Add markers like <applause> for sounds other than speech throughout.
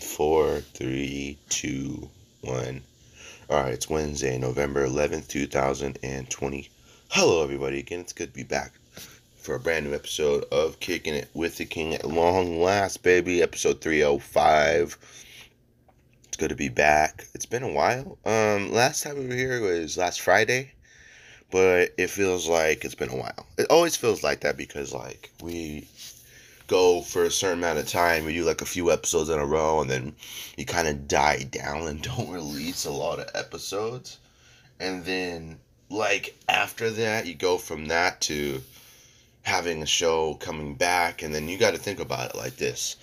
Four, three, two, one. All right, it's Wednesday, November 11th, 2020. Hello, everybody. Again, it's good to be back for a brand new episode of Kicking It with the King at long last, baby. Episode 305. It's good to be back. It's been a while. Um, last time we were here was last Friday, but it feels like it's been a while. It always feels like that because, like, we go for a certain amount of time. We do like a few episodes in a row, and then you kind of die down and <laughs> don't release a lot of episodes. And then, like, after that, you go from that to having a show coming back, and then you got to think about it like this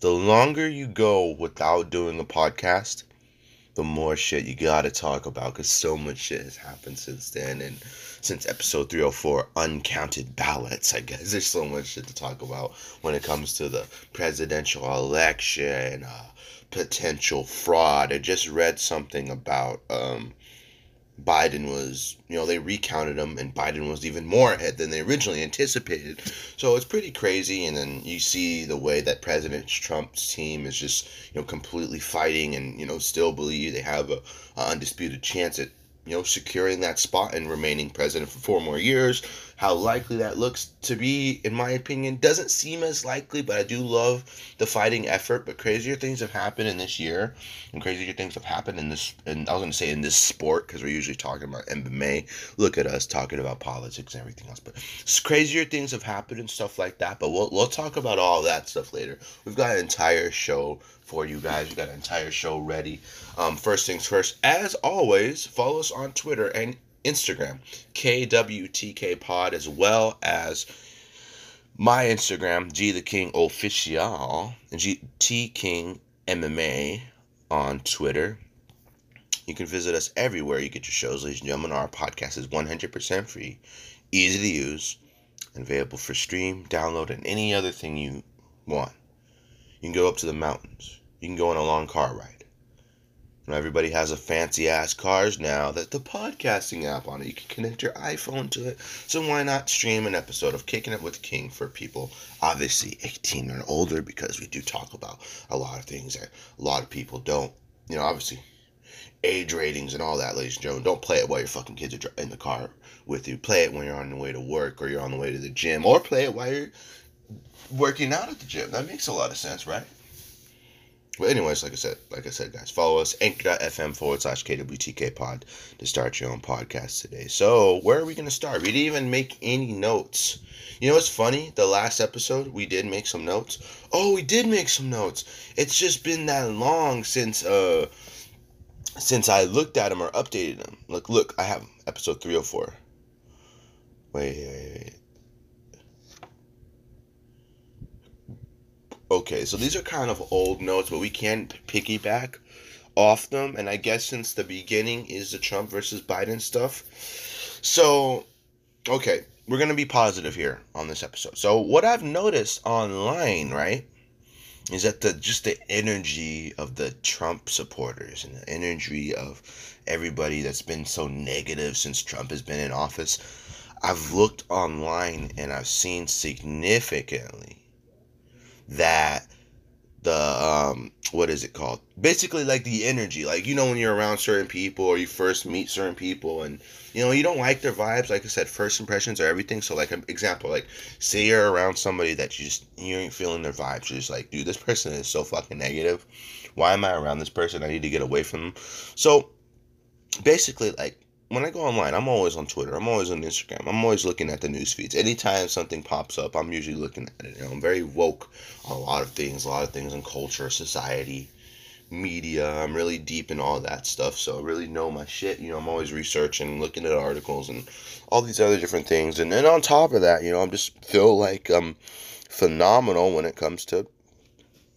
the longer you go without doing a podcast, the more shit you got to talk about because so much shit has happened since then. And since episode 304, uncounted ballots, I guess. <laughs> There's so much shit to talk about when it comes to the presidential election, uh, potential fraud. I just read something about um, Biden was, you know, they recounted them and Biden was even more ahead than they originally anticipated. So it's pretty crazy. And then you see the way that President Trump's team is just, you know, completely fighting and, you know, still believe they have a, undisputed chance at, you know, securing that spot and remaining president for four more years. How likely that looks to be, in my opinion, doesn't seem as likely, but I do love the fighting effort. But crazier things have happened in this year, and crazier things have happened in this, and I was going to say in this sport, because we're usually talking about MMA. Look at us talking about politics and everything else. But crazier things have happened and stuff like that. But we'll, we'll talk about all that stuff later. We've got an entire show for you guys. We've got an entire show ready. Um, first things first, as always, follow us on Twitter and Instagram, KWTK Pod, as well as my Instagram, G the King Official, and G T King MMA on Twitter. You can visit us everywhere you get your shows, ladies and gentlemen. Our podcast is 100% free, easy to use, and available for stream, download, and any other thing you want. You can go up to the mountains. You can go on a long car ride. Everybody has a fancy ass cars now that the podcasting app on it. You can connect your iPhone to it. So why not stream an episode of Kicking It with King for people obviously 18 and older because we do talk about a lot of things that a lot of people don't. You know, obviously age ratings and all that, ladies and gentlemen. Don't play it while your fucking kids are in the car with you. Play it when you're on the way to work or you're on the way to the gym or play it while you're working out at the gym. That makes a lot of sense, right? But anyways, like I said, like I said, guys, follow us anchor.fm forward slash KWTK pod to start your own podcast today. So where are we gonna start? We didn't even make any notes. You know what's funny? The last episode we did make some notes. Oh, we did make some notes. It's just been that long since uh since I looked at them or updated them. Look, look, I have episode 304. Wait, wait, wait. Okay, so these are kind of old notes, but we can piggyback off them. And I guess since the beginning is the Trump versus Biden stuff. So, okay, we're going to be positive here on this episode. So, what I've noticed online, right, is that the just the energy of the Trump supporters and the energy of everybody that's been so negative since Trump has been in office. I've looked online and I've seen significantly that the um what is it called? Basically like the energy. Like you know when you're around certain people or you first meet certain people and you know you don't like their vibes. Like i said first impressions are everything. So like an example like say you're around somebody that you just you ain't feeling their vibes. You're just like dude this person is so fucking negative. Why am i around this person? I need to get away from them. So basically like when I go online, I'm always on Twitter. I'm always on Instagram. I'm always looking at the news feeds. Anytime something pops up, I'm usually looking at it. You know, I'm very woke on a lot of things, a lot of things in culture, society, media. I'm really deep in all that stuff, so I really know my shit. You know, I'm always researching, looking at articles, and all these other different things. And then on top of that, you know, I'm just feel like I'm phenomenal when it comes to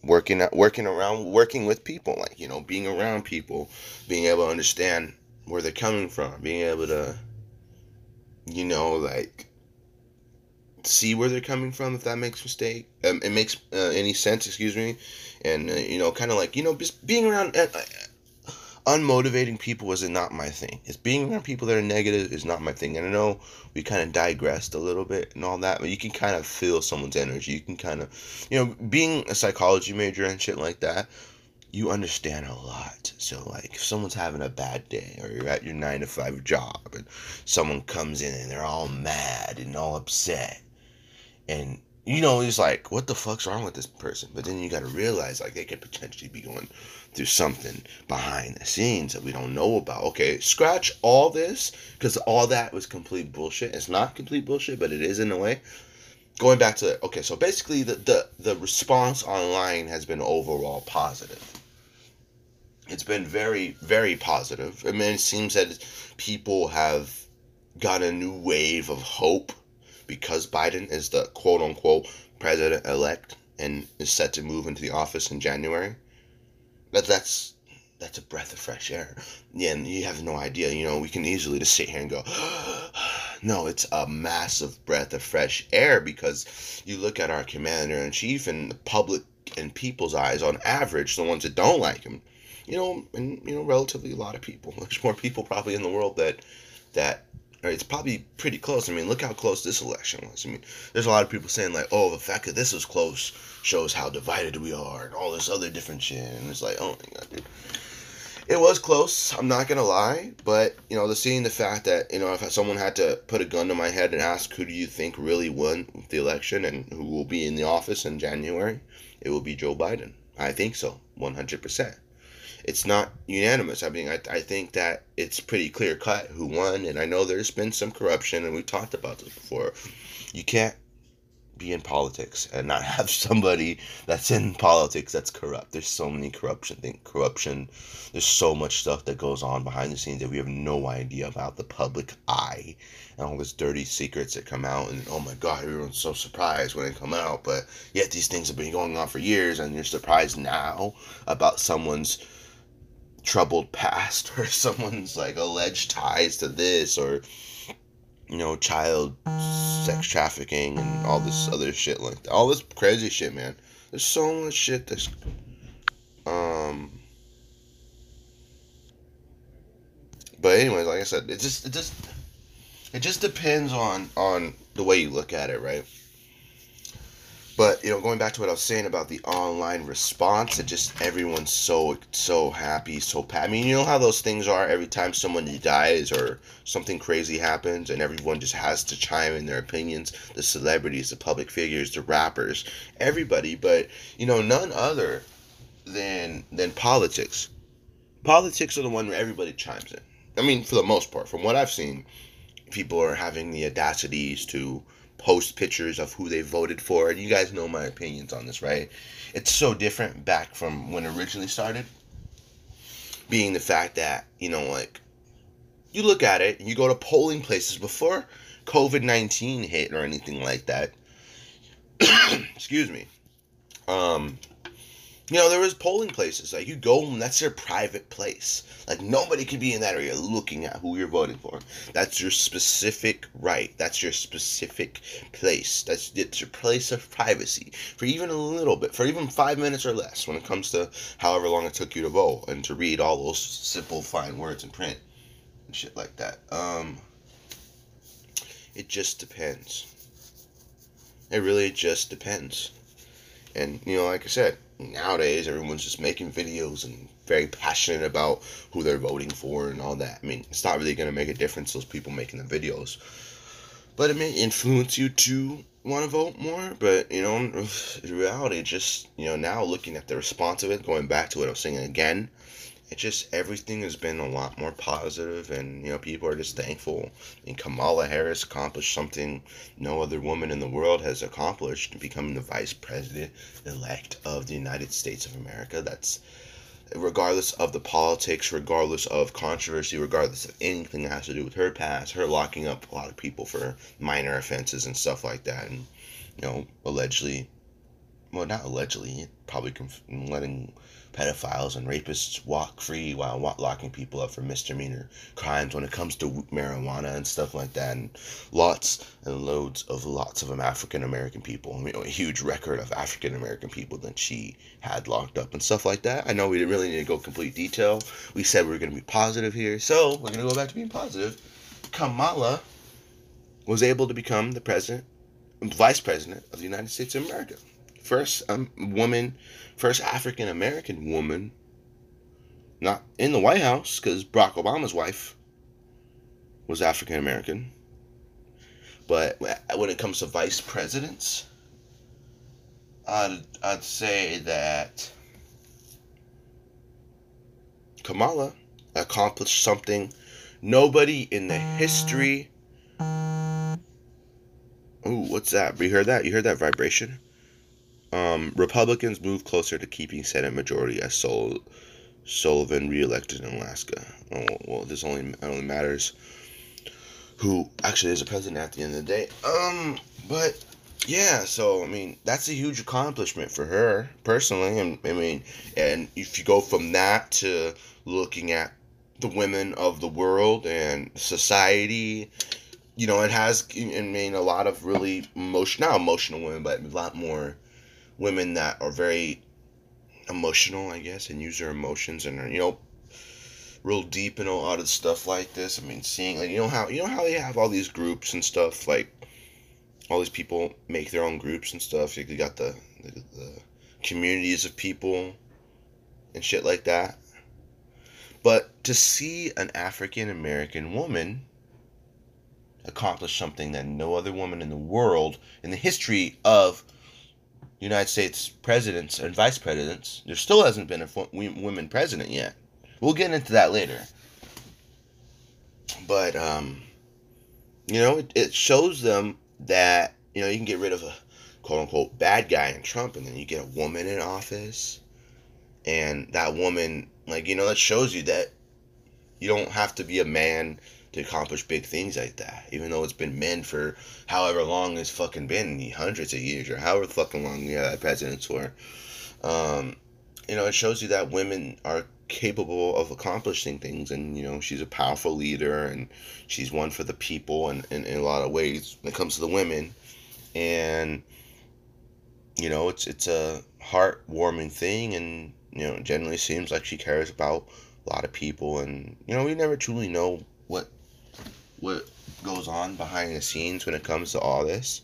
working at working around working with people like you know being around people being able to understand where they're coming from, being able to, you know, like see where they're coming from if that makes mistake um, it makes uh, any sense excuse me. And uh, you know kind of like you know just being around uh, uh, unmotivating people is not my thing. It's being around people that are negative is not my thing. And i know we kind of digressed a little bit and all that but you can kind of feel someone's energy. You can kind of you know being a psychology major and shit like that you understand a lot. So like if someone's having a bad day or you're at your nine to five job and someone comes in and they're all mad and all upset and you know it's like what the fuck's wrong with this person? But then you got to realize like they could potentially be going through something behind the scenes that we don't know about. Okay scratch all this because all that was complete bullshit. It's not complete bullshit but it is in a way. Going back to okay so basically the the, the response online has been overall positive it's been very, very positive. I mean, it seems that people have got a new wave of hope because Biden is the quote unquote president elect and is set to move into the office in January. That that's that's a breath of fresh air. Yeah, and you have no idea. You know, we can easily just sit here and go, <gasps> no, it's a massive breath of fresh air because you look at our commander in chief and the public and people's eyes, on average, the ones that don't like him, you know, and you know, relatively a lot of people. <laughs> There's more people probably in the world that that it's probably pretty close. I mean, look how close this election was. I mean, there's a lot of people saying like, "Oh, the fact that this was close shows how divided we are," and all this other different shit. And it's like, oh my god, dude. It was close. I'm not gonna lie, but you know, the seeing the fact that you know, if someone had to put a gun to my head and ask who do you think really won the election and who will be in the office in January, it will be Joe Biden. I think so, 100 percent it's not unanimous. I mean, I, I think that it's pretty clear cut who won, and I know there's been some corruption, and we talked about this before. You can't be in politics and not <laughs> have somebody that's in politics that's corrupt. There's so many corruption thing corruption. There's so much stuff that goes on behind the scenes that we have no idea about the public eye and all these dirty secrets that come out and oh my god, everyone's so surprised when they come out. But yet these things have been going on for years and you're surprised now about someone's troubled past <laughs> or someone's like alleged ties to this or you know child sex trafficking and all this other shit like that. all this crazy shit man there's so much shit that's um but anyways like i said it just it just it just depends on on the way you look at it right but you know, going back to what I was saying about the online response, it just everyone's so so happy, so I mean, you know how those things are. Every time someone dies or something crazy happens, and everyone just has to chime in their opinions. The celebrities, the public figures, the rappers, everybody. But you know, none other than than politics. Politics are the one where everybody chimes in. I mean, for the most part, from what I've seen, people are having the audacities to post pictures of who they voted for. And you guys know my opinions on this, right? It's so different back from when originally started. Being the fact that, you know, like, you look at it and you go to polling places before COVID 19 hit or anything like that. <coughs> Excuse me. Um, you know, there was polling places. Like you go and that's your private place. Like nobody could be in that area looking at who you're voting for. That's your specific right. That's your specific place. That's it's your place of privacy for even a little bit, for even five minutes or less when it comes to however long it took you to vote and to read all those simple fine words in print and shit like that. Um it just depends. It really just depends. And you know, like I said, nowadays everyone's just making videos and very passionate about who they're voting for and all that. I mean, it's not really going to make a difference those people making the videos. But it may influence you to want to vote more, but you know, <sighs> in reality, just you know, now looking at the response of it, going back to what I was saying again, it just everything has been a lot more positive and you know people are just thankful. And kamala harris accomplished something no other woman in the world has accomplished becoming the vice president elect of the united states of america. That's regardless of the politics regardless of controversy regardless of anything that has to do with her past her locking up a lot of people for minor offenses and stuff like that. And you know allegedly well not allegedly probably conf- letting pedophiles and rapists walk free while locking people up for misdemeanor crimes when it comes to marijuana and stuff like that. And lots and loads of lots of African American people. You know, a huge record of African American people that she had locked up and stuff like that. I know we didn't really need to go complete detail. We said we were going to be positive here, so we're going to go back to being positive. Kamala was able to become the president, vice president of the United States of America first um, woman, first African American woman, not in the White House, because Barack Obama's wife was African American. But when it comes to vice presidents, I'd, I'd say that Kamala accomplished something nobody in the history. Ooh, what's that? You heard that? You heard that vibration? Um, Republicans move closer to keeping Senate majority as Sol- Sullivan reelected in Alaska. Oh, well, this only only matters who actually is a president at the end of the day. Um, but yeah, so I mean that's a huge accomplishment for her personally, and I mean, and if you go from that to looking at the women of the world and society, you know, it has I mean a lot of really emotional, not emotional women, but a lot more women that are very emotional, I guess, and use their emotions and are, you know, real deep in a lot of stuff like this. I mean, seeing like you know how you know how they have all these groups and stuff like all these people make their own groups and stuff. They got the, the, the communities of people and shit like that. But to see an African American woman accomplish something that no other woman in the world in the history of United States presidents and vice presidents. There still hasn't been a women president yet. We'll get into that later. But um, you know, it, it shows them that you know you can get rid of a quote unquote bad guy in Trump, and then you get a woman in office, and that woman, like you know, that shows you that you don't have to be a man to accomplish big things like that. Even though it's been men for however long it's fucking been, hundreds of years or however fucking long yeah that presidents were. Um, you know, it shows you that women are capable of accomplishing things and you know she's a powerful leader and she's one for the people and, and in a lot of ways when it comes to the women and you know it's it's a heartwarming thing and you know generally seems like she cares about a lot of people and you know we never truly know what goes on behind the scenes when it comes to all this.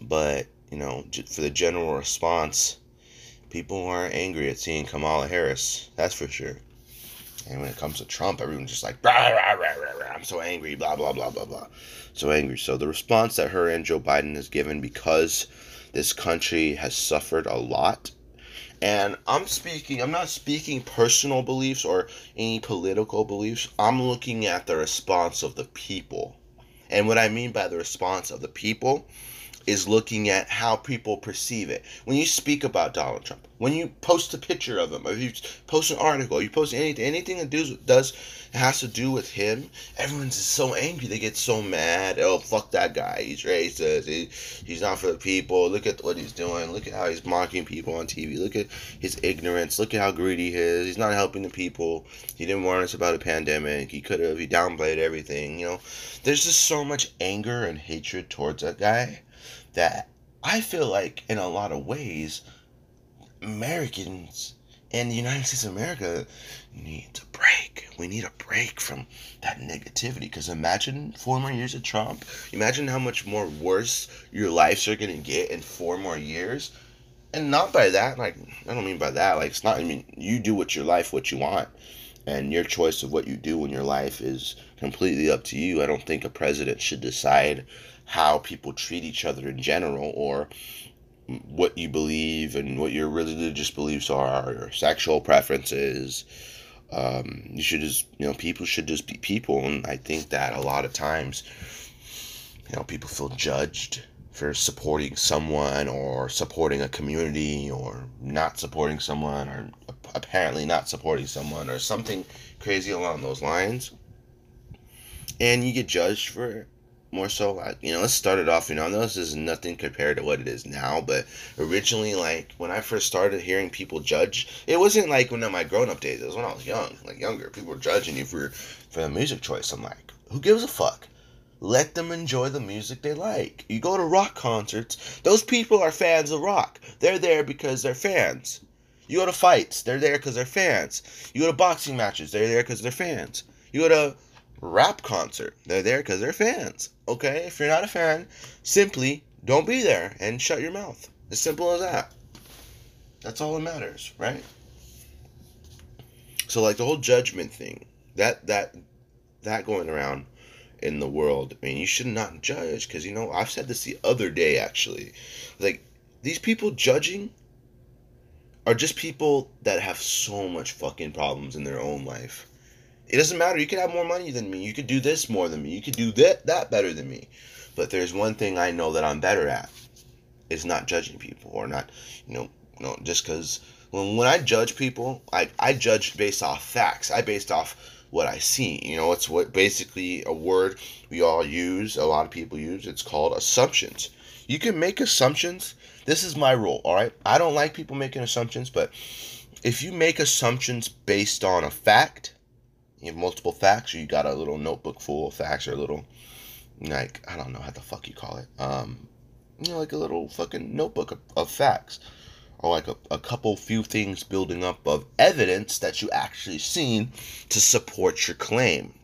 But, you know, for the general response, people aren't angry at seeing Kamala Harris. That's for sure. And when it comes to Trump, everyone's just like, rah, rah, rah, I'm so angry, blah, blah, blah, blah, blah. So angry. So the response that her and Joe Biden has given because this country has suffered a lot and I'm speaking, I'm not speaking personal beliefs or any political beliefs. I'm looking at the response of the people. And what I mean by the response of the people is looking at how people perceive it. When you speak about Donald Trump, when you post a picture of him, or you post an article, you post anything, anything that does does has to do with him, everyone's so angry. They get so mad. Oh, fuck that guy. He's racist. He, he's not for the people. Look at what he's doing. Look at how he's mocking people on TV. Look at his ignorance. Look at how greedy he is. He's not helping the people. He didn't warn us about a pandemic. He could have. He downplayed everything. You know, there's just so much anger and hatred towards that guy that I feel like in a lot of ways, Americans in the United States of America need to break. We need a break from that negativity. Because imagine four more years of Trump. Imagine how much more worse your lives are going to get in four more years. and not by that, like I don't mean by that, like it's not. I mean, you do what your life, what you want, and your choice of what you do in your life is completely up to you. I don't think a president should decide how people treat each other in general or what you believe and what your religious beliefs are, your sexual preferences. Um, you should just, you know, people should just be people, and I think that a lot of times, you know, people feel judged for supporting someone or supporting a community or not supporting someone or apparently not supporting someone or something crazy along those lines. And you get judged for more so. You know, let's start it off. You know, I know this is nothing compared to what it is now, but originally, like when I first started hearing people judge, it wasn't like when in my grown up days. It was when I was young, like younger. People were judging you for for the music choice. I'm like, who gives a fuck? Let them enjoy the music they like. You go to rock concerts, those people are fans of rock. They're there because they're fans. You go to fights, they're there because they're fans. You go to boxing matches, they're there because they're fans. You go to rap concert, they're there because they're fans. Okay? If you're not a fan, simply don't be there and shut your mouth. As simple as that. That's all that matters, right? So like the whole judgment thing, that that that going around in the world. I mean, you should not judge because, you know, I've said this the other day actually. Like, these people judging are just people that have so much fucking problems in their own life. It doesn't matter. You could have more money than me. You could do this more than me. You could do that that better than me. But there's one thing I know that I'm better at. Is not judging people or not, you know, you know just because when when I judge people, I I judge based off facts. I based off what I see. You know, it's what basically a word we all use, a lot of people use. It's called assumptions. You can make assumptions. This is my rule, all right? I don't like people making assumptions, but if you make assumptions based on a fact, you have multiple facts, or you got a little notebook full of facts, or a little, like, I don't know how the fuck you call it. Um, you know, like a little fucking notebook of, of facts or like a, a couple few things building up of evidence that you actually seen to support your claim.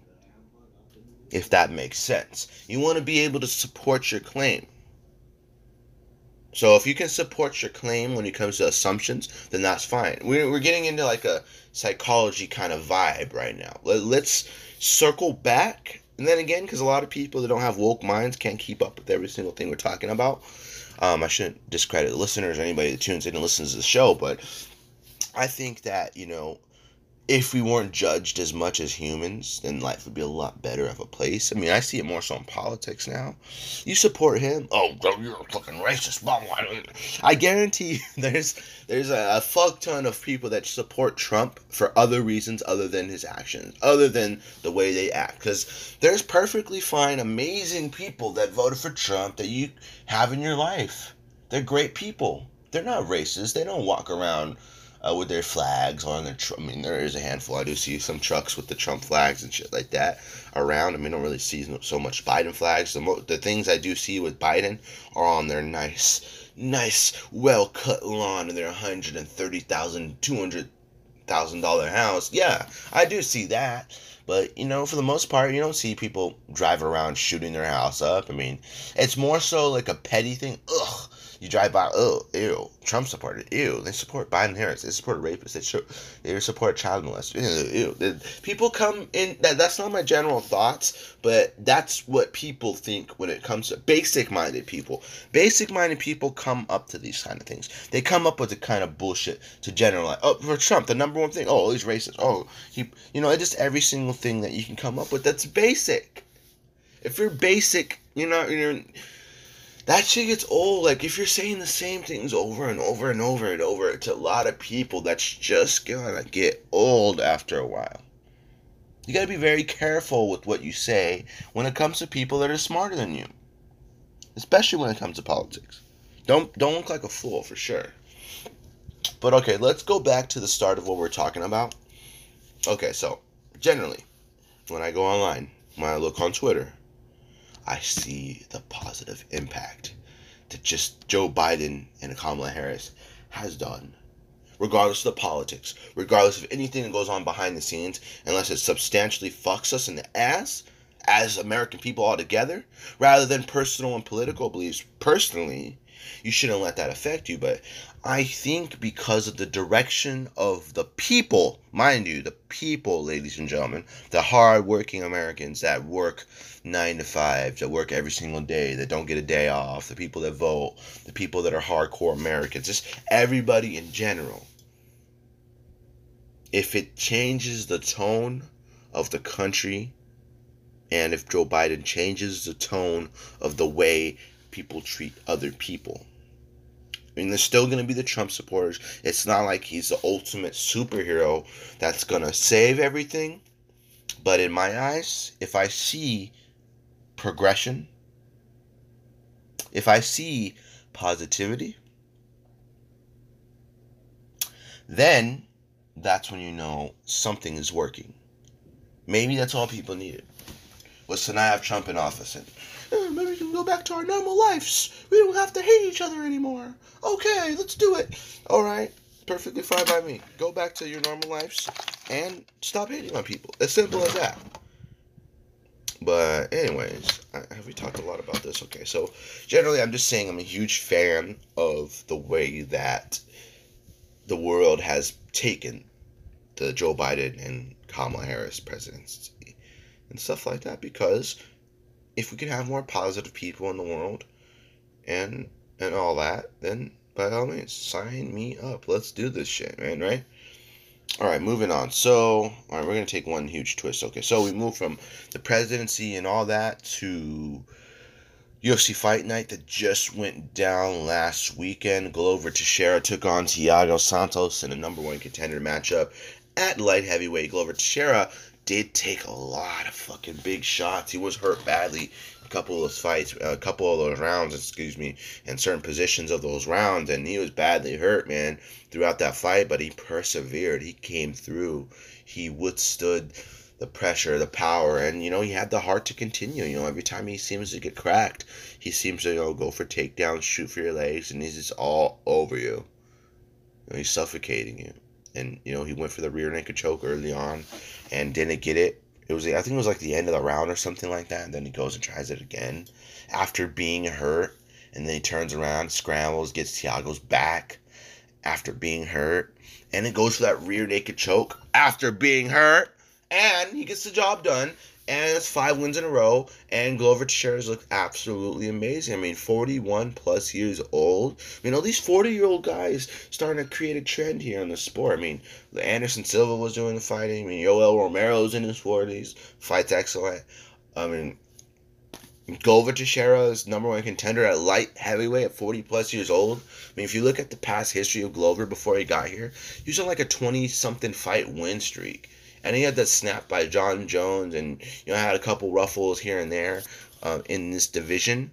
If that makes sense. You want to be able to support your claim. So if you can support your claim when it comes to assumptions, then that's fine. We're, we're getting into like a psychology kind of vibe right now. Let, let's circle back. And then again, because a lot of people that don't have woke minds can't keep up with every single thing we're talking about. Um, I shouldn't discredit listeners or anybody that tunes in and listens to the show, but I think that, you know, if we weren't judged as much as humans, then life would be a lot better of a place. I mean, I see it more so in politics now. You support him? Oh, you're a fucking racist. I guarantee you, <laughs> there's there's a, a fuck ton of people that support Trump for other reasons other than his actions, other than the way they act. Because there's perfectly fine, amazing people that voted for Trump that you have in your life. They're great people. They're not racist. They don't walk around uh, with their flags on their. Tr- I mean, there is a handful. I do see some trucks with the Trump flags and shit like that around. I mean, I don't really see so much Biden flags. The mo- the things I do see with Biden are on their nice, nice, well cut lawn in their hundred and thirty thousand, two hundred thousand dollar house. Yeah, I do see that. But you know, for the most part, you don't see people drive around shooting their house up. I mean, it's more so like a petty thing. Ugh you drive by, oh, ew, Trump supported, ew, they support Biden Harris, they support rapists, they, show, they support child molesters, ew, ew. People come in, that, that's not my general thoughts, but that's what people think when it comes to basic minded people. Basic minded people come up to these kind of things. They come up with the kind of bullshit to generalize. Oh, for Trump, the number one thing, oh, he's racist. Oh, he, you know, it's just every single thing that you can come up with that's basic. If you're basic, you're not, you're, that shit gets old. Like if you're saying the same things over and over and over and over to a lot of people, that's just gonna get old after a while. You gotta be very careful with what you say when it comes to people that are smarter than you. Especially when it comes to politics. Don't don't look like a fool for sure. But okay, let's go back to the start of what we're talking about. Okay, so generally, when I go online, when I look on Twitter, I see the positive impact that just Joe Biden and Kamala Harris has done. Regardless of the politics, regardless of anything that goes on behind the scenes, unless it substantially fucks us in the ass as American people altogether, rather than personal and political beliefs. Personally, you shouldn't let that affect you. But I think because of the direction of the people, mind you, the people, ladies and gentlemen, the hard-working Americans that work nine to five, that work every single day, that don't get a day off, the people that vote, the people that are hardcore Americans, just everybody in general. If it changes the tone of the country, and if Joe Biden changes the tone of the way people treat other people, I mean, there's still going to be the Trump supporters. It's not like he's the ultimate superhero that's going to save everything. But in my eyes, if I see progression, if I see positivity, then that's when you know something is working. Maybe that's all people needed was to not have Trump in office and eh, maybe we can go back to our normal lives. We don't have to hate each other anymore. Okay, let's do it. All right, perfectly fine by me. Go back to your normal lives and stop hating on people. As simple as that. But anyways, I, have we talked a lot about this? Okay, so generally, I'm just saying I'm a huge fan of the way that the world has taken the Joe Biden and Kamala Harris presidency and stuff like that because if we could have more positive people in the world and and all that, then by all means, sign me up. Let's do this shit, man, right? All right, moving on. So, all right, we're to take one huge twist. Okay, so we move from the presidency and all that to UFC Fight Night that just went down last weekend. Glover Teixeira took on Thiago Santos in a number one contender matchup at light heavyweight. Glover Teixeira did take a lot of fucking big shots. He was hurt badly a couple of those fights, a couple of those rounds, excuse me, and certain positions of those rounds, and he was badly hurt, man, throughout that fight. But he persevered. He came through. He withstood the pressure, the power, and you know he had the heart to continue. You know, every time he seems to get cracked, he seems to you know go for takedowns, shoot for your legs, and he's just all over you. you know, he's suffocating you and you know he went for the rear naked choke early on and didn't get it. It was I think it was like the end of the round or something like that. And then he goes and tries it again after being hurt, and then he turns around, scrambles, gets Thiago's back after being hurt, and it goes for that rear naked choke after being hurt, and he gets the job done and it's five wins in a row. And Glover Teixeira's look absolutely amazing. I mean, 41 plus years old. I mean, all these 40 year old guys starting to create a trend here in the sport. I mean, Anderson Silva was doing the fighting. I mean, Yoel Romero's in his 40s. Fights excellent. I mean, Glover Teixeira is number one contender at light heavyweight at 40 plus years old. I mean, if you look at the past history of Glover before he got here, he was on like a 20 something fight win streak and he had that snap by Jon Jones, and you know had a couple ruffles here and there uh, in this division,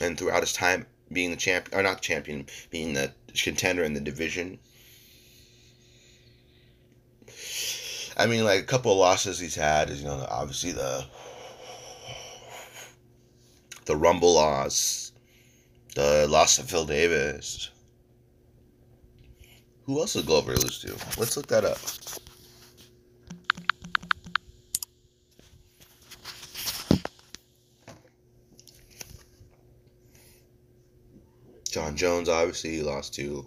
and throughout his time being the champion or not the champion, being the contender in the division. I mean, like a couple losses he's had is you know obviously the the Rumble loss, the loss of Phil Davis. Who else did Glover lose to? Let's look that up. Jon Jones, obviously, he lost to.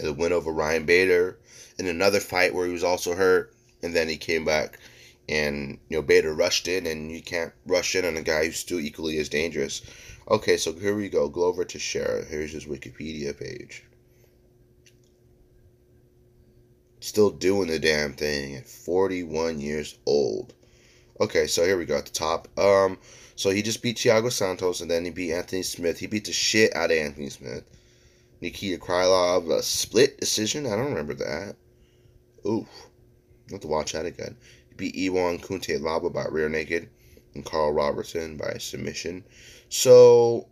The win over Ryan Bader in another fight where he was also hurt, and then he came back, and you know Bader rushed in, and you can't rush in on a guy who's still equally as dangerous. Okay, so here we go. Glover Teixeira. Here's his Wikipedia page. Still doing the damn thing at 41 years old. Okay, so here we go at the top. Um, so he just beat Thiago Santos and then he beat Anthony Smith. He beat the shit out of Anthony Smith. Nikita Krylov, a split decision? I don't remember that. Oof. I have to watch that again. He beat Ion Cutelaba by rear naked and Carl Robertson by submission. So,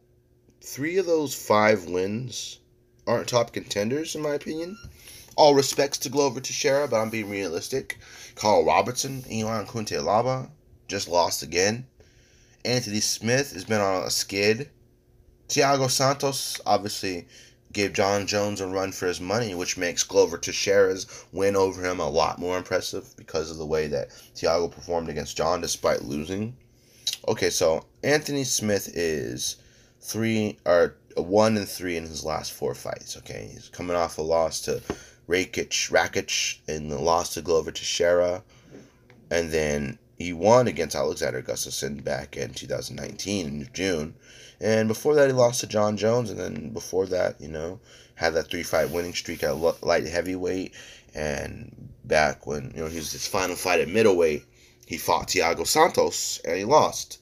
three of those five wins aren't top contenders, in my opinion. All respects to Glover Teixeira, but I'm being realistic. Carl Robertson, Ion Cutelaba just lost again. Anthony Smith has been on a skid. Thiago Santos obviously gave Jon Jones a run for his money, which makes Glover Teixeira's win over him a lot more impressive because of the way that Thiago performed against Jon despite losing. Okay, so Anthony Smith is three or one and three in his last four fights. Okay, he's coming off a loss to Rakic, Rakic, and the loss to Glover Teixeira, and then he won against Alexander Gustafsson back in 2019 in June, and before that he lost to Jon Jones, and then before that, you know, had that three fight winning streak at light heavyweight, and back when you know he was his final fight at middleweight, he fought Thiago Santos and he lost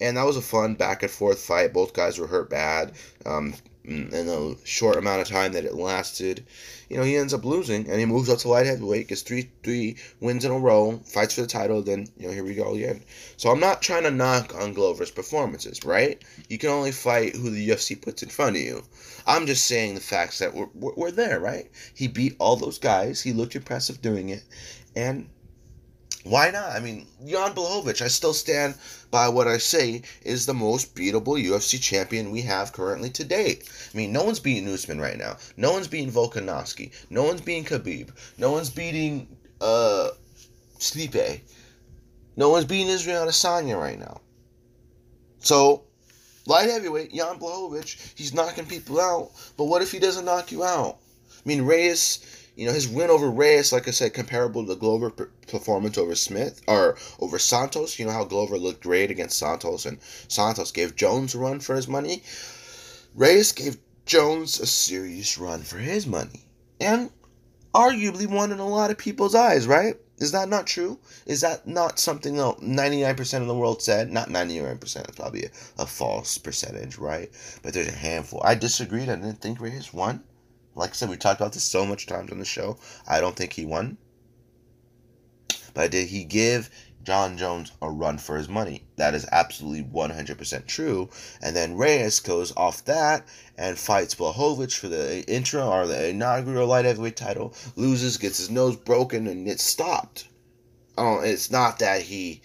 and that was a fun back and forth fight. Both guys were hurt bad. Um, in the short amount of time that it lasted, you know, he ends up losing and he moves up to light heavyweight, gets three three wins in a row, fights for the title, then you know, here we go again. So I'm not trying to knock on Glover's performances, right? You can only fight who the UFC puts in front of you. I'm just saying the facts that were, were, were there, right? He beat all those guys. He looked impressive doing it, and why not? I mean, Jan Blachowicz, I still stand by what I say is the most beatable UFC champion we have currently to date. I mean, no one's beating Usman right now. No one's beating Volkanovski. No one's beating Khabib. No one's beating uh Stipe. No one's beating Israel Adesanya right now. So, light heavyweight, Jan Blachowicz, he's knocking people out. But what if he doesn't knock you out? I mean, Reyes you know, his win over Reyes, like I said, comparable to Glover performance over Smith or over Santos. You know how Glover looked great against Santos, and Santos gave Jones a run for his money. Reyes gave Jones a serious run for his money, and arguably won in a lot of people's eyes. Right? Is that not true? Is that not something that 99% of the world said? Not 99%, it's probably a, a false percentage, right? But there's a handful. I disagreed. I didn't think Reyes won. Like I said, we talked about this so much times on the show. I don't think he won. But did he give Jon Jones a run for his money? That is absolutely 100% true. And then Reyes goes off that and fights Blachowicz for the intro or the inaugural light heavyweight title, loses, gets his nose broken, and it's stopped. Oh, it's not that he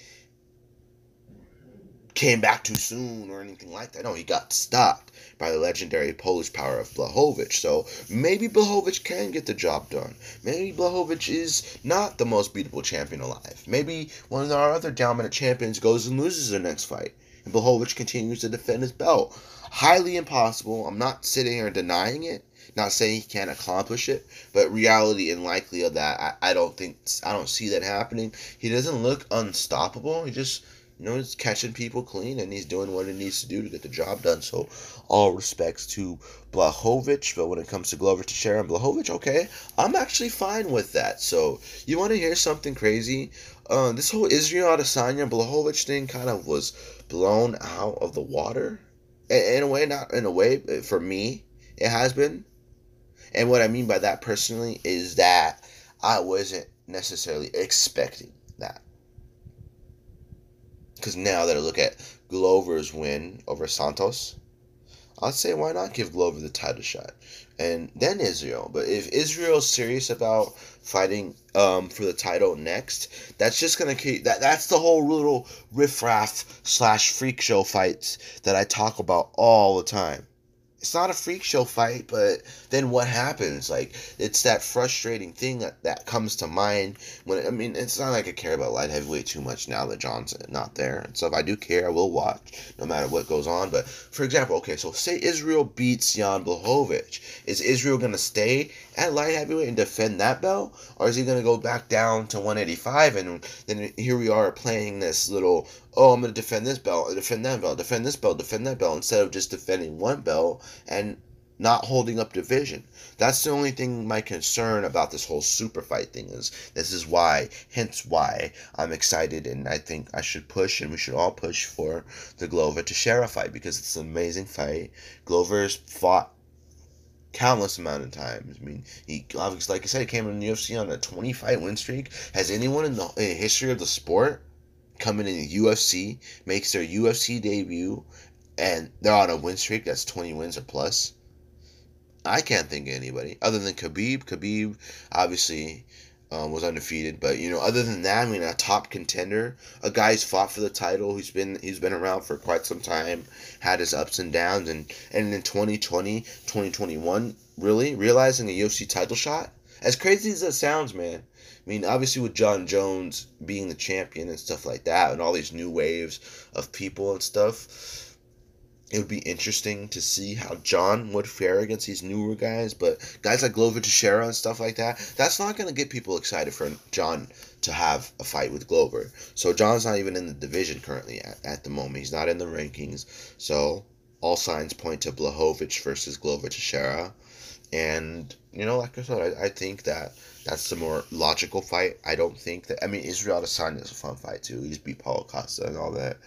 came back too soon or anything like that. No, he got stopped by the legendary Polish power of Blachowicz. So maybe Blachowicz can get the job done. Maybe Blachowicz is not the most beatable champion alive. Maybe one of our other dominant champions goes and loses the next fight. And Blachowicz continues to defend his belt. Highly impossible. I'm not sitting here denying it. Not saying he can't accomplish it, but reality and likely of that, I, I don't think I don't see that happening. He doesn't look unstoppable. He just you know, he's catching people clean and he's doing what he needs to do to get the job done. So, all respects to Blachowicz. But when it comes to Glover Teixeira and Blachowicz, okay, I'm actually fine with that. So, you want to hear something crazy? Uh, this whole Israel Adesanya Blachowicz thing kind of was blown out of the water. In a way, not in a way, for me, it has been. And what I mean by that personally is that I wasn't necessarily expecting. Because now that I look at Glover's win over Santos, I'd say why not give Glover the title shot, and then Israel. But if Israel's serious about fighting um, for the title next, that's just gonna keep that. That's the whole little riffraff slash freak show fights that I talk about all the time it's not a freak show fight, but then what happens? Like it's that frustrating thing that, that comes to mind when I mean it's not like I care about light heavyweight too much now that Jon's not there. And so if I do care, I will watch no matter what goes on. But for example, okay, so say Israel beats Jan Blachowicz, is Israel gonna stay at light heavyweight and defend that belt, or is he gonna go back down to 185? And then here we are playing this little oh, I'm going to defend this belt, defend that belt, defend this belt, defend that belt, instead of just defending one belt and not holding up division. That's the only thing my concern about this whole super fight thing is. This is why, hence why I'm excited and I think I should push and we should all push for the Glover to Teixeira fight because it's an amazing fight. Glover's fought countless amount of times. I mean, he obviously, like I said, he came in the UFC on a 20 fight win streak. Has anyone in the in history of the sport coming in the UFC, makes their UFC debut, and they're on a win streak that's 20 wins or plus. I can't think of anybody other than Khabib. Khabib obviously um, was undefeated, but you know, other than that, I mean, a top contender, a guy who's fought for the title, who's been he's been around for quite some time, had his ups and downs, and and in 2020, 2021, really realizing a UFC title shot As crazy as that sounds, man. I mean, obviously with Jon Jones being the champion and stuff like that, and all these new waves of people and stuff, it would be interesting to see how Jon would fare against these newer guys. But guys like Glover Teixeira and stuff like that, that's not going to get people excited for Jon to have a fight with Glover. So Jon's not even in the division currently at, at the moment. He's not in the rankings. So all signs point to Blachowicz versus Glover Teixeira. And, you know, like I said, I, I think that that's the more logical fight. I don't think that. I mean, Israel Adesanya is a fun fight, too. He just beat Paulo Costa and all that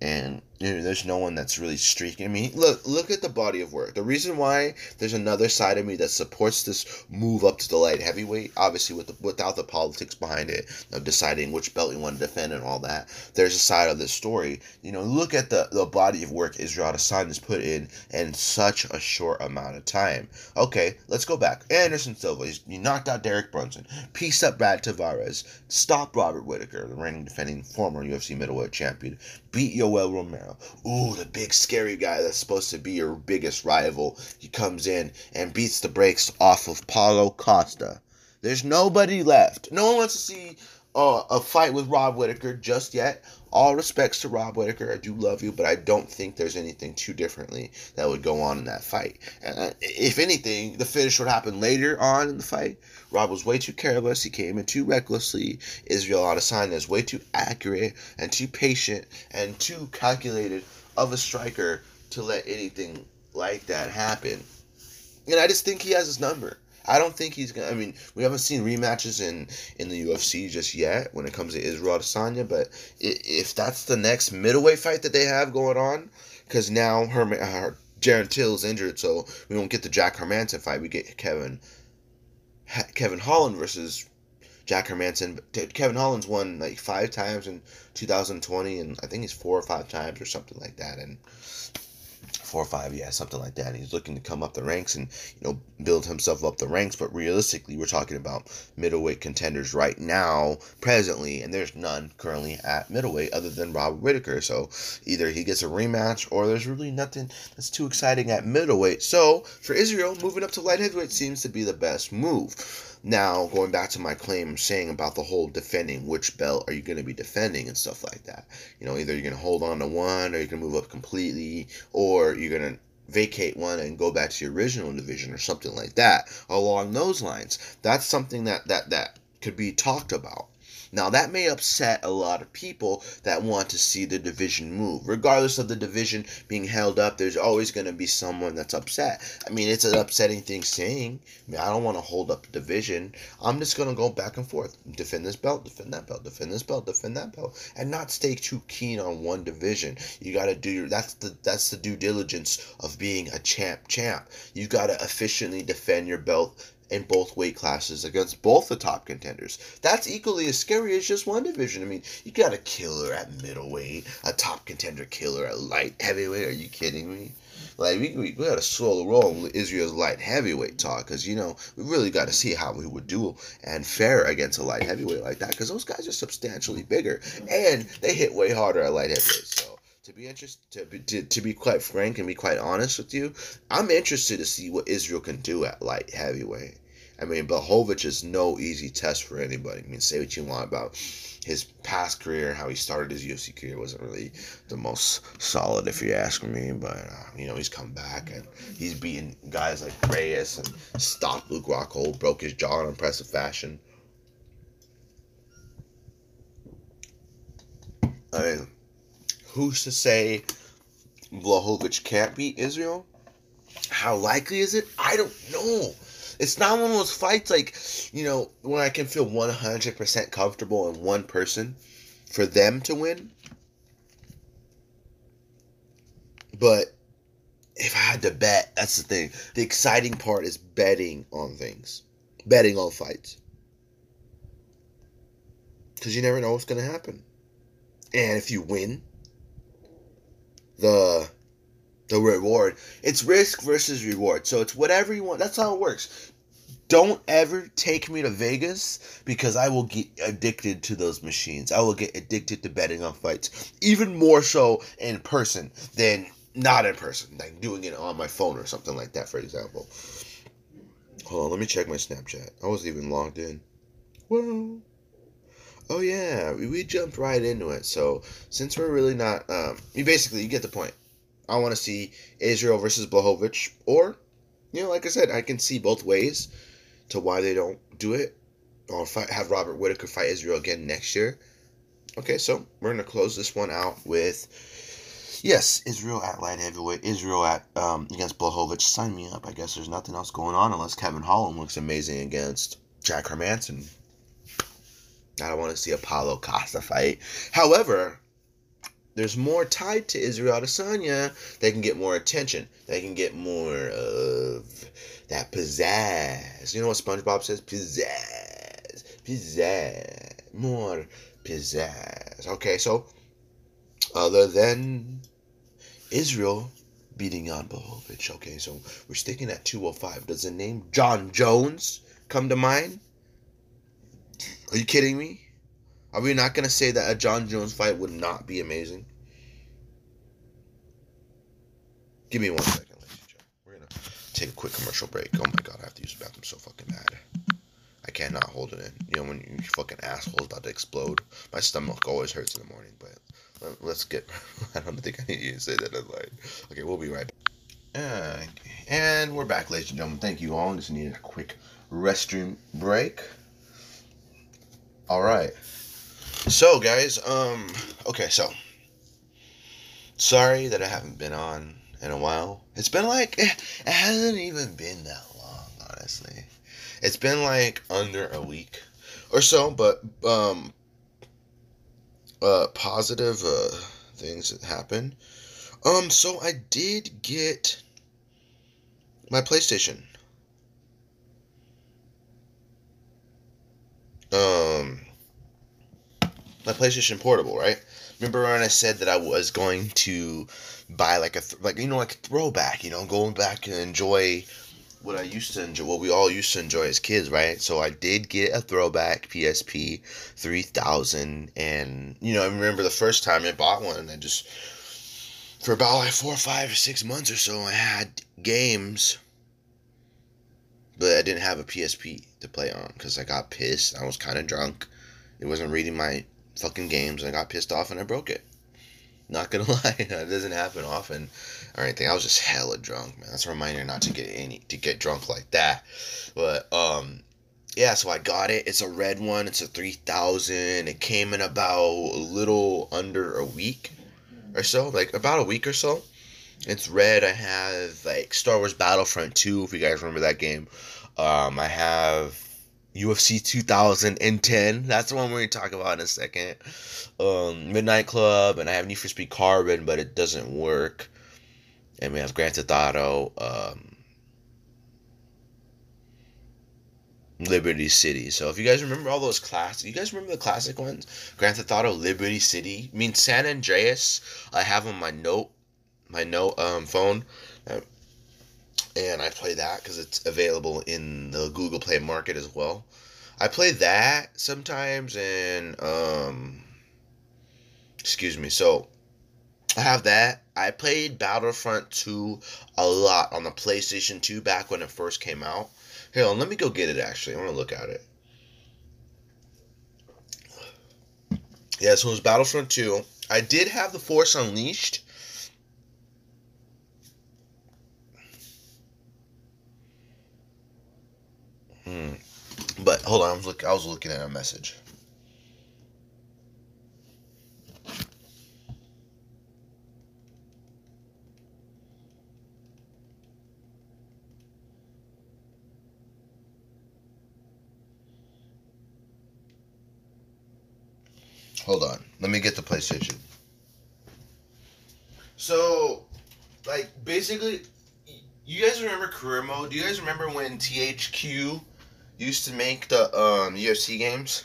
and you know, there's no one that's really streaking. I mean, look, look at the body of work. The reason why there's another side of me that supports this move up to the light heavyweight, obviously with the, without the politics behind it of deciding which belt you want to defend and all that. There's a side of this story. You know, look at the the body of work Israel Adesanya has put in in such a short amount of time. Okay, let's go back. Anderson Silva, he's, he knocked out Derek Brunson, pieced up Brad Tavares, stopped Robert Whitaker, the reigning defending former UFC middleweight champion, beat Yoel Romero. Ooh, the big scary guy that's supposed to be your biggest rival. He comes in and beats the brakes off of Paulo Costa. There's nobody left. No one wants to see uh, a fight with Rob Whitaker just yet. All respects to Rob Whitaker. I do love you, but I don't think there's anything too differently that would go on in that fight. Uh, if anything, the finish would happen later on in the fight. Rob was way too careless. He came in too recklessly. Israel Adesanya is way too accurate and too patient and too calculated of a striker to let anything like that happen. And I just think he has his number. I don't think he's gonna. I mean, we haven't seen rematches in in the UFC just yet when it comes to Israel Adesanya. But if that's the next middleweight fight that they have going on, because now Herman, uh, Darren Till's injured, so we don't get the Jack Hermansson fight. We get Kevin Kevin Holland versus Jack Hermansson. Kevin Holland's won like five times in 2020, and I think he's four or five times or something like that. And four or five, yeah, something like that. he's looking to come up the ranks and you know build himself up the ranks. But realistically, we're talking about middleweight contenders right now, presently, and there's none currently at middleweight other than Rob Whitaker. So either he gets a rematch or there's really nothing that's too exciting at middleweight. So for Israel, moving up to light heavyweight seems to be the best move. Now, going back to my claim saying about the whole defending, which belt are you going to be defending and stuff like that? You know, either you're going to hold on to one or you're going to move up completely or you're going to vacate one and go back to your original division or something like that along those lines. That's something that, that, that could be talked about. Now, that may upset a lot of people that want to see the division move. Regardless of the division being held up, there's always going to be someone that's upset. I mean, it's an upsetting thing saying, I, mean, I don't want to hold up the division. I'm just going to go back and forth. Defend this belt, defend that belt, defend this belt, defend that belt, and not stay too keen on one division. You got to do your, that's the, that's the due diligence of being a champ champ. You got to efficiently defend your belt in both weight classes against both the top contenders. That's equally as scary as just one division. I mean, you got a killer at middleweight, a top contender killer at light heavyweight. Are you kidding me? Like we, we, we got to slow the roll with Israel's light heavyweight talk because you know we really got to see how we would do and fare against a light heavyweight like that because those guys are substantially bigger and they hit way harder at light heavyweight. So to be interested to be, to, to be quite frank and be quite honest with you, I'm interested to see what Israel can do at light heavyweight. I mean, Blachowicz is no easy test for anybody. I mean, say what you want about his past career, how he started his UFC career wasn't really the most solid, if you ask me. But uh, you know, he's come back and he's beaten guys like Reyes and stopped Luke Rockhold, broke his jaw in impressive fashion. I mean, who's to say Blachowicz can't beat Israel? How likely is it? I don't know. It's not one of those fights like, you know, when I can feel 100% comfortable in one person for them to win. But if I had to bet, that's the thing. The exciting part is betting on things, betting on fights. Because you never know what's going to happen. And if you win, the the reward. It's risk versus reward. So it's whatever you want. That's how it works. Don't ever take me to Vegas because I will get addicted to those machines. I will get addicted to betting on fights. Even more so in person than not in person. Like doing it on my phone or something like that, for example. Hold on, let me check my Snapchat. I wasn't even logged in. Whoa. Oh yeah, we, we jumped right into it. So since we're really not, um, you basically you get the point. I want to see Israel versus Blachowicz, or you know, like I said, I can see both ways to why they don't do it. Or fight, have Robert Whitaker fight Israel again next year. Okay, so we're gonna close this one out with yes, Israel at light heavyweight, Israel at um, against Blachowicz. Sign me up. I guess there's nothing else going on unless Kevin Holland looks amazing against Jack Hermansson. I don't want to see Paulo Costa fight. However, there's more tied to Israel Adesanya. They can get more attention. They can get more of that pizzazz. You know what SpongeBob says? Pizzazz. Pizzazz. More pizzazz. Okay, so other than Israel beating on Blachowicz, okay, so we're sticking at 205. Does the name Jon Jones come to mind? Are you kidding me? Are we not to say that a Jon Jones fight would not be amazing? Give me one second, ladies and gentlemen. We're to take a quick commercial break. Oh my god, I have to use the bathroom so fucking bad. I cannot hold it in. You know, when your fucking asshole's about to explode. My stomach always hurts in the morning, but let's get. <laughs> I don't think I need to say that in line. Okay, we'll be right back. Uh, and we're back, ladies and gentlemen. Thank you all. Just needed a quick restroom break. All right. So, guys, um, okay, so sorry that I haven't been on in a while. It's been like eh, it hasn't even been that long, honestly. It's been like under a week or so, but um, uh, positive uh things that happened. Um, so I did get my PlayStation. Um, my PlayStation Portable, right? Remember when I said that I was going to buy like a th- like you know like a throwback, you know, going back and enjoy what I used to enjoy, what we all used to enjoy as kids, right? So I did get a throwback PSP 3000, and you know, I remember the first time I bought one, and I just for about like four, five, or six months or so, I had games, but I didn't have a PSP to play on because I got pissed. I was kind of drunk. It wasn't reading my fucking games. I got pissed off and I broke it. Not gonna <laughs> lie, that doesn't happen often or anything. I was just hella drunk, man. That's a reminder not to get any to get drunk like that. But um, yeah. So I got it. It's a red one. It's a three thousand. It came in about a little under a week or so, like about a week or so. It's red. I have like Star Wars Battlefront 2, if you guys remember that game. Um, I have UFC 2010. That's the one we're going to talk about in a second. Um, Midnight Club, and I have Need for Speed Carbon, but it doesn't work. And we have Grand Theft Auto, um, Liberty City. So if you guys remember all those classics, you guys remember the classic ones? Grand Theft Auto, Liberty City. I mean, San Andreas. I have on my note, my note um, phone. And I play that because it's available in the Google Play Market as well. I play that sometimes, and um, excuse me. So I have that. I played Battlefront 2 a lot on the PlayStation 2 back when it first came out. Here, let me go get it. Actually, I want to look at it. Yeah, so it was Battlefront 2. I did have the Force Unleashed. Hmm. But hold on, I was look. I was looking at a message. Hold on. Let me get the PlayStation. So, like, basically, you guys remember career mode? Do you guys remember when THQ used to make the um, UFC games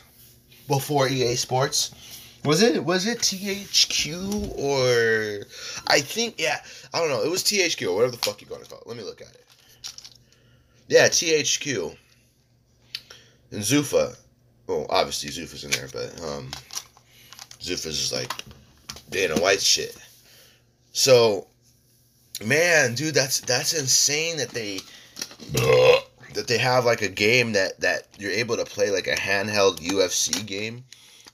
before EA Sports? Was it was it THQ or I think yeah I don't know it was THQ or whatever the fuck you're gonna call it. Let me look at it. Yeah, THQ and Zuffa. Well, obviously Zuffa's in there, but um, Zuffa's is like Dana White shit. So, man, dude, that's that's insane that they that they have like a game that that you're able to play like a handheld UFC game.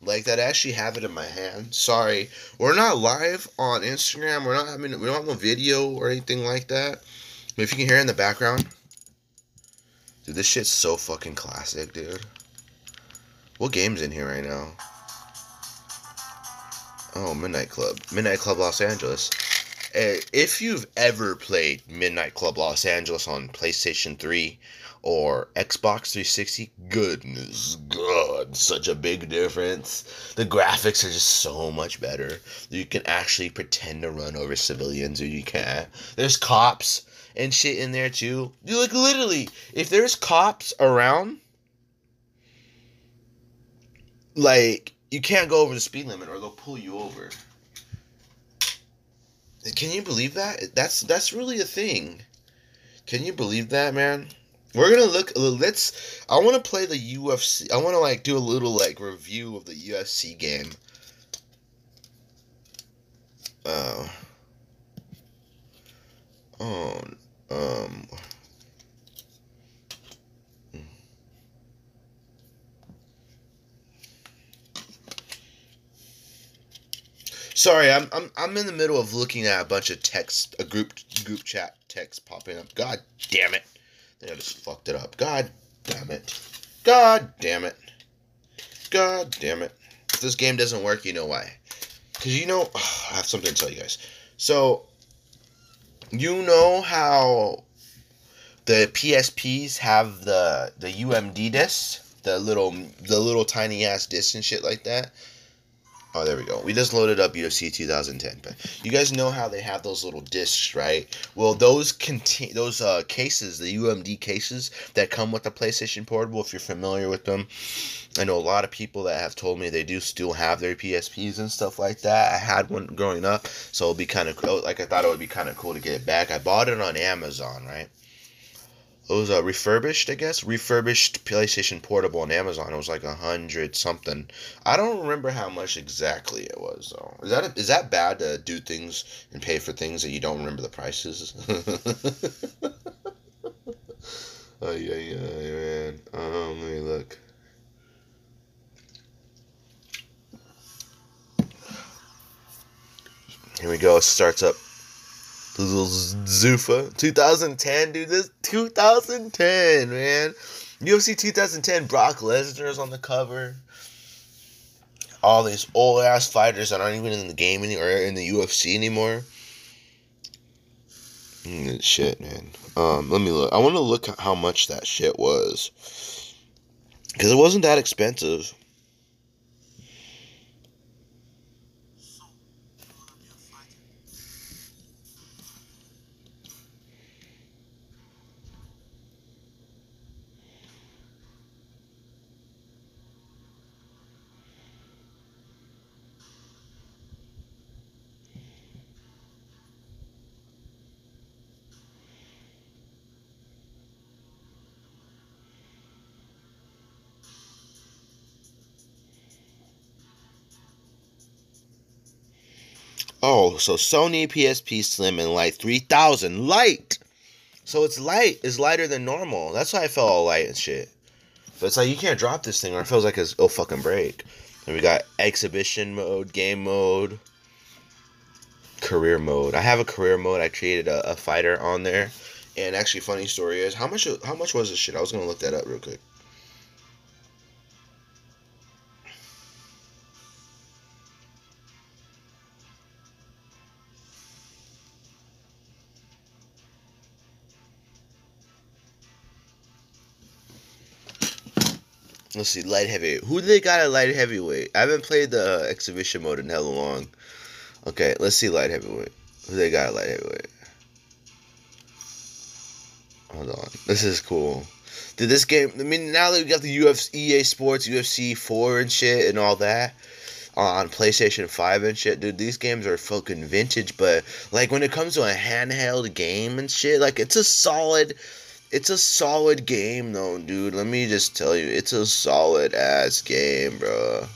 Like that, I actually have it in my hand. Sorry, we're not live on Instagram. We're not having we don't have no video or anything like that. But if you can hear in the background, dude, this shit's so fucking classic, dude. What game's in here right now? Oh, Midnight Club. Midnight Club Los Angeles. Eh, If you've ever played Midnight Club Los Angeles on PlayStation 3 or Xbox 360, goodness god, such a big difference. The graphics are just so much better. You can actually pretend to run over civilians or you can't. There's cops and shit in there too. You like literally, if there's cops around, like you can't go over the speed limit or they'll pull you over. Can you believe that? That's that's really a thing. Can you believe that, man? We're gonna look. Let's. I want to play the UFC. I want to like do a little like review of the UFC game. Uh. Oh. Um. Sorry, I'm I'm I'm in the middle of looking at a bunch of text, a group group chat text popping up. God damn it! I just fucked it up. God damn it! God damn it! God damn it! If this game doesn't work, you know why? Cause you know, <sighs> I have something to tell you guys. So, you know how the PSPs have the the UMD discs, the little the little tiny ass discs and shit like that. Oh, there we go. We just loaded up UFC 2010, but you guys know how they have those little discs, right? Well, those contain those uh, cases, the UMD cases that come with the PlayStation Portable. If you're familiar with them, I know a lot of people that have told me they do still have their PSPs and stuff like that. I had one growing up, so it'll be kind of like I thought it would be kind of cool to get it back. I bought it on Amazon, right? It was a refurbished, I guess. Refurbished PlayStation Portable on Amazon. It was like a hundred something. I don't remember how much exactly it was though. Is that is that bad to do things and pay for things that you don't remember the prices? oh yeah, yeah, man. Um, let me look. Here we go. Starts up. Little Zuffa. 2010, dude. This 2010, man. UFC 2010. Brock Lesnar is on the cover. All these old ass fighters that aren't even in the game any, or in the UFC anymore. Mm, shit, man. Um, let me look. I want to look how much that shit was. Because it wasn't that expensive. Oh, so Sony PSP Slim and Light 3000. Light! So it's light. It's lighter than normal. That's why I felt all light and shit. But it's like you can't drop this thing or it feels like it's, it'll fucking break. And we got exhibition mode, game mode, career mode. I have a career mode. I created a, a fighter on there. And actually, funny story is how much how much was this shit? I was gonna look that up real quick. Let's see, light heavyweight. Who they got at light heavyweight? I haven't played the uh, exhibition mode in hella long. Okay, let's see light heavyweight. Who they got at light heavyweight? Hold on, this is cool. Dude, this game. I mean, now that we got the UFC, EA Sports, UFC Four and shit, and all that on PlayStation Five and shit, dude, these games are fucking vintage. But like when it comes to a handheld game and shit, like it's a solid it's a solid game though, dude. Let me just tell you, it's a solid ass game, bro.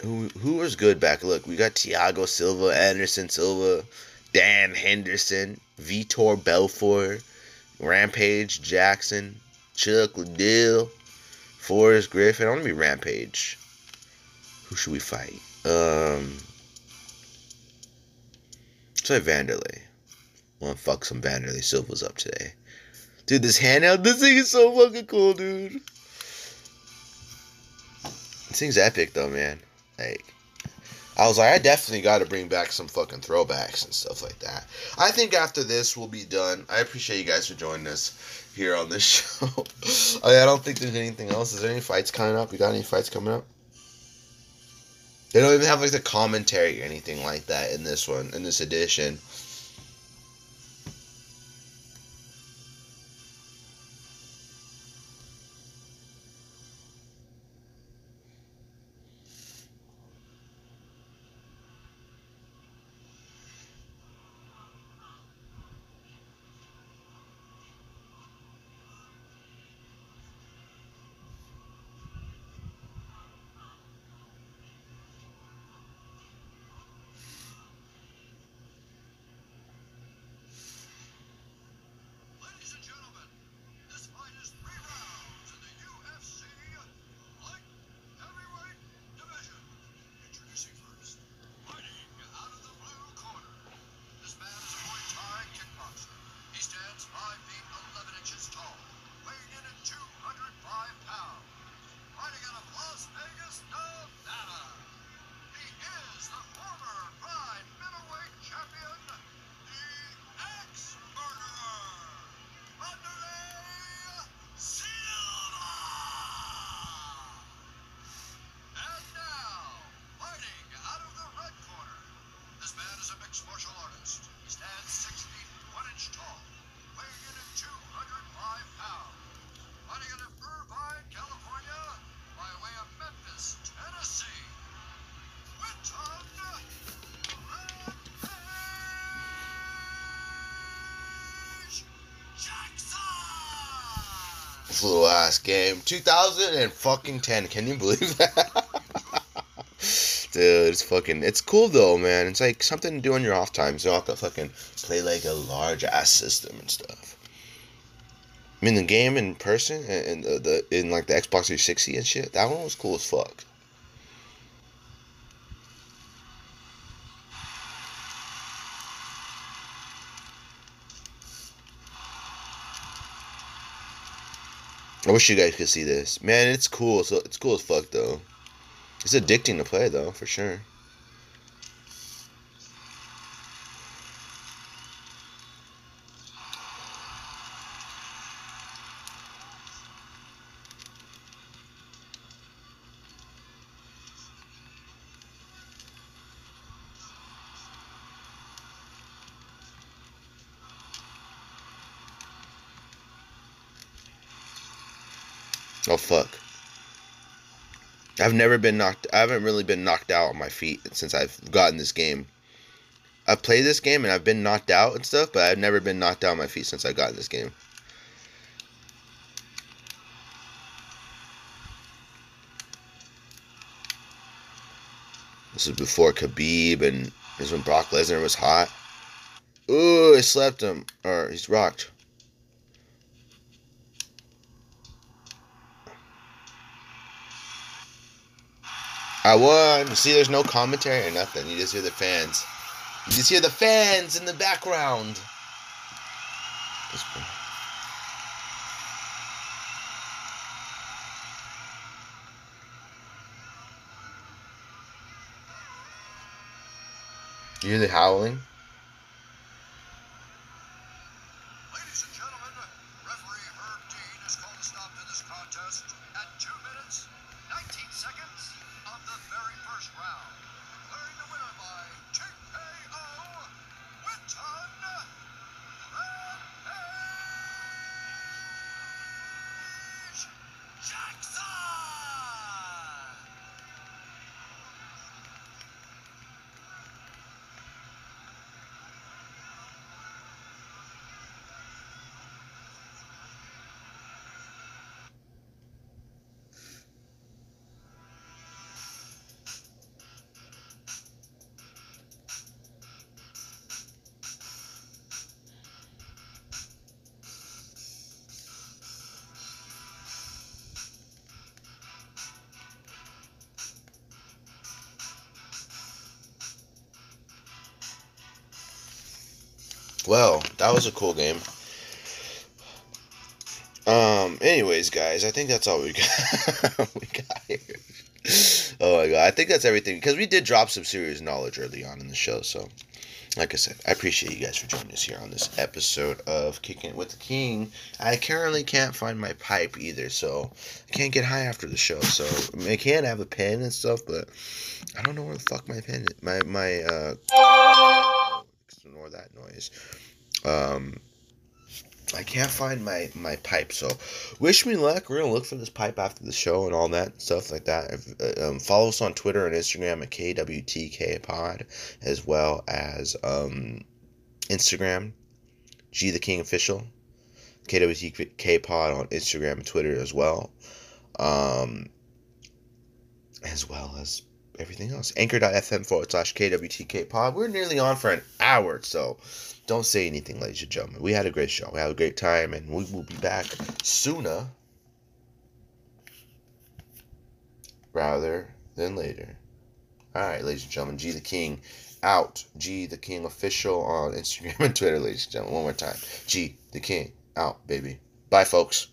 Who who was good back? Look, we got Thiago Silva, Anderson Silva, Dan Henderson, Vitor Belfort, Rampage Jackson, Chuck Liddell, Forrest Griffin. I want to be Rampage. Who should we fight? Um, try Wanderlei. Want to fuck some Wanderlei Silva's up today. Dude, this handheld, this thing is so fucking cool, dude. This thing's epic, though, man. Like, I was like, I definitely got to bring back some fucking throwbacks and stuff like that. I think after this, we'll be done. I appreciate you guys for joining us here on this <laughs> show. I don't think there's anything else. Is there any fights coming up? You got any fights coming up? They don't even have like the commentary or anything like that in this one, in this edition. Little ass game. 2000 and fucking 10. Can you believe that? Dude, it's fucking. It's cool though, man. It's like something to do on your off times. You don't have to fucking play like a large ass system and stuff. I mean, the game in person and the, the in like the Xbox 360 and shit. That one was cool as fuck. I wish you guys could see this. Man, it's cool. So it's cool as fuck though. It's addicting to play though, for sure. Oh fuck. I've never been knocked I haven't really been knocked out on my feet since I've gotten this game. I've played this game and I've been knocked out and stuff, but I've never been knocked out on my feet since I got this game. This is before Khabib and this is when Brock Lesnar was hot. Ooh, I slept him. Or he's rocked. I won. See, there's no commentary or nothing. You just hear the fans. You just hear the fans in the background. You hear the howling? Well, that was a cool game. Um. Anyways, guys, I think that's all we got. <laughs> we got here. Oh my god, I think that's everything because we did drop some serious knowledge early on in the show. So, like I said, I appreciate you guys for joining us here on this episode of Kicking It with the King. I currently can't find my pipe either, so I can't get high after the show. So I, mean, I can have a pen and stuff, but I don't know where the fuck my pen is. My my uh. Noise. Um. I can't find my my pipe, so wish me luck. We're gonna look for this pipe after the show and all that stuff like that. If, uh, um, follow us on Twitter and Instagram at KWTK Pod, as well as um, Instagram, G the King Official, KWTK Pod on Instagram and Twitter as well, um, as well as everything else. Anchor.fm forward slash KWTK Pod. We're nearly on for an hour, so don't say anything, ladies and gentlemen. We had a great show. We had a great time, and we will be back sooner rather than later. All right, ladies and gentlemen, G the King out. G the King official on Instagram <laughs> and Twitter, ladies and gentlemen. One more time. G the King out, baby. Bye, folks.